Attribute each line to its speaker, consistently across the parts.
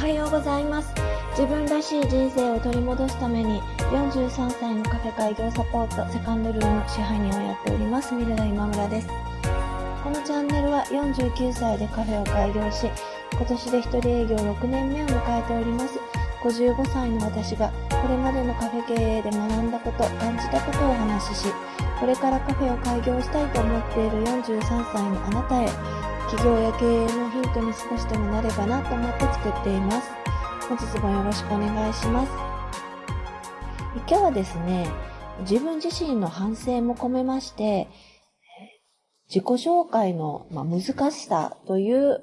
Speaker 1: はようございます。自分らしい人生を取り戻すために、43歳のカフェ開業サポートセカンドルーム支配人をやっております、ミルダ今村です。このチャンネルは49歳でカフェを開業し、今年で一人営業6年目を迎えております。55歳の私が、これまでのカフェ経営で学んだこと、感じたことをお話しし、これからカフェを開業したいと思っている43歳のあなたへ、企業や経営のヒントに少しでもなればなと思って作っています。本日もよろしくお願いします。今日はですね、自分自身の反省も込めまして、自己紹介の、ま、難しさという、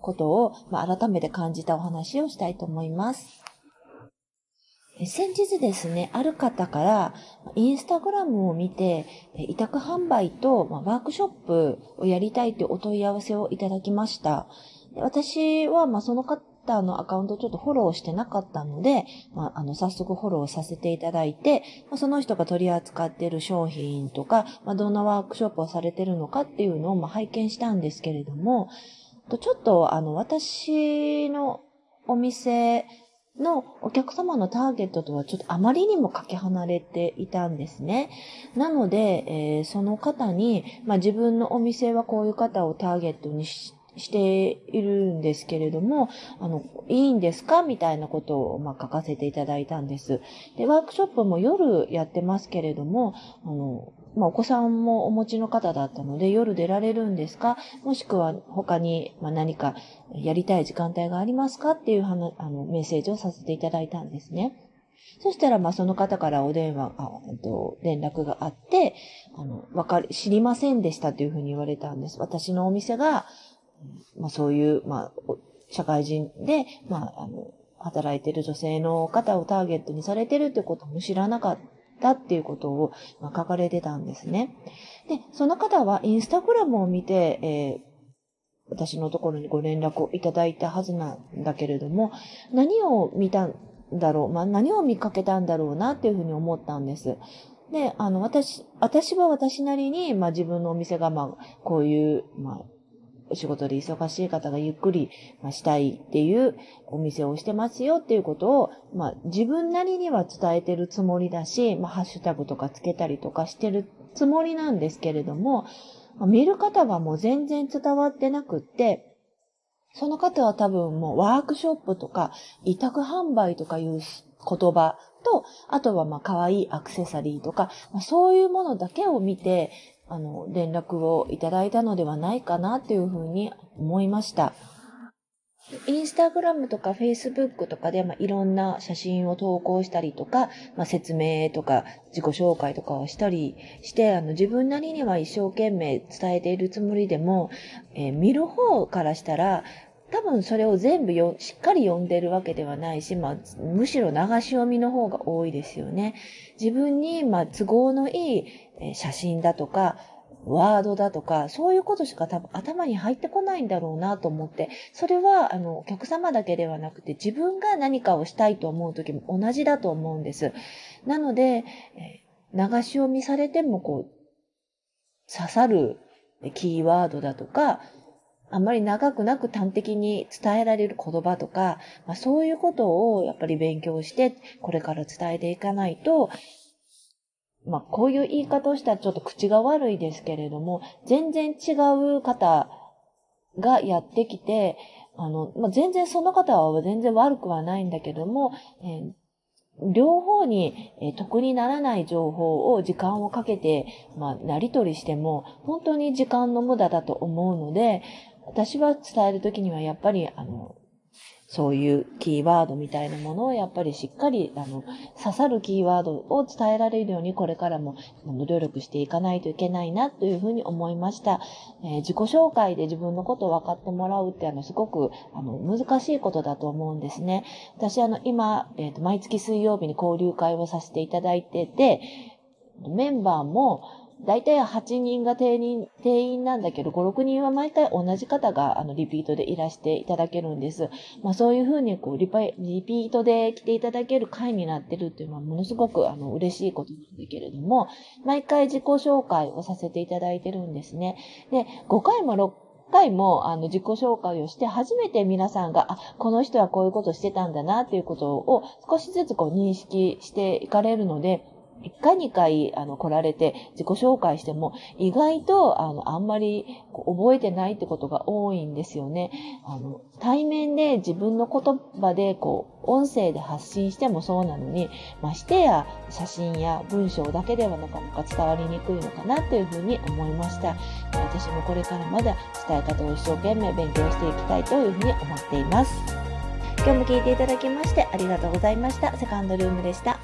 Speaker 1: ことを、ま、改めて感じたお話をしたいと思います。先日ですね、ある方から、インスタグラムを見て、委託販売と、ワークショップをやりたいというお問い合わせをいただきました。私は、ま、その方のアカウントをちょっとフォローしてなかったので、まあ、あの、早速フォローさせていただいて、ま、その人が取り扱っている商品とか、ま、どんなワークショップをされているのかっていうのを、ま、拝見したんですけれども、ちょっと、あの、私のお店のお客様のターゲットとはちょっとあまりにもかけ離れていたんですね。なので、えーその方に、まあ、自分のお店はこういう方をターゲットにししているんですけれども、あの、いいんですかみたいなことを、まあ、書かせていただいたんです。で、ワークショップも夜やってますけれども、あの、まあ、お子さんもお持ちの方だったので、夜出られるんですか？もしくは他に、まあ、何かやりたい時間帯がありますか？っていうあのメッセージをさせていただいたんですね。そしたら、まあ、その方からお電話、あえっと、連絡があって、あの、わかり、知りませんでしたというふうに言われたんです。私のお店が、まあ、そういう、まあ、社会人で、まあ、あの、働いてる女性の方をターゲットにされてるってことも知らなかったっていうことを、書かれてたんですね。で、その方はインスタグラムを見て、えー私のところにご連絡をいただいたはずなんだけれども、何を見たんだろう、まあ、何を見かけたんだろうなっていうふうに思ったんです。で、あの、私、私は私なりに、まあ、自分のお店が、まあ、こういう、まあ、お仕事で忙しい方がゆっくりましたいっていうお店をしてますよっていうことを、まあ、自分なりには伝えてるつもりだし、まあ、ハッシュタグとかつけたりとかしてるつもりなんですけれども、見る方はもう全然伝わってなくって、その方は多分もうワークショップとか委託販売とかいう言葉と、あとはまあ可愛いアクセサリーとか、ま、そういうものだけを見て、あの、連絡をいただいたのではないかなっていうふうに思いました。インスタグラムとかフェイスブックとかで、まあ、いろんな写真を投稿したりとか、まあ、説明とか自己紹介とかをしたりして、あの、自分なりには一生懸命伝えているつもりでも、えー見る方からしたら、多分それを全部よしっかり読んでるわけではないし、まあ、むしろ流し読みの方が多いですよね。自分に、まあ、都合のいい写真だとか、ワードだとか、そういうことしか多分頭に入ってこないんだろうなと思って、それは、あの、お客様だけではなくて、自分が何かをしたいと思う時も同じだと思うんです。なので、え流し読みされても、こう、刺さるキーワードだとか、あんまり長くなく端的に伝えられる言葉とか、まあ、そういうことをやっぱり勉強して、これから伝えていかないと、まあ、こういう言い方をしたらちょっと口が悪いですけれども、全然違う方がやってきて、あの、まあ、全然その方は全然悪くはないんだけども、えー両方にえ得にならない情報を時間をかけて、まあ、なり取りしても、本当に時間の無駄だと思うので、私は伝えるときにはやっぱり、あの、そういうキーワードみたいなものをやっぱりしっかり、あの、刺さるキーワードを伝えられるようにこれからも努力していかないといけないなというふうに思いました。えー自己紹介で自分のことを分かってもらうってあの、すごくあの、難しいことだと思うんですね。私あの、今、えっ、と、毎月水曜日に交流会をさせていただいてて、メンバーも、だいたい8人が定員、定員なんだけど、5、6人は毎回同じ方が、あの、リピートでいらしていただけるんです。まあそういうふうに、こうリパ、リピートで来ていただける会になってるっていうのは、ものすごく、あの、嬉しいことなんだけれども、毎回自己紹介をさせていただいてるんですね。で、5回も6回もあの自己紹介をして初めて皆さんが、あ、この人はこういうことしてたんだなっていうことを少しずつこう認識していかれるので、一回二回、あの、来られて自己紹介しても、意外と、あの、あんまり覚えてないってことが多いんですよね。あの、対面で自分の言葉で、こう、音声で発信してもそうなのに、ましてや、写真や文章だけではなかなか伝わりにくいのかなというふうに思いました。私もこれからまだ伝え方を一生懸命勉強していきたいというふうに思っています。今日も聞いていただきましてありがとうございました。セカンドルームでした。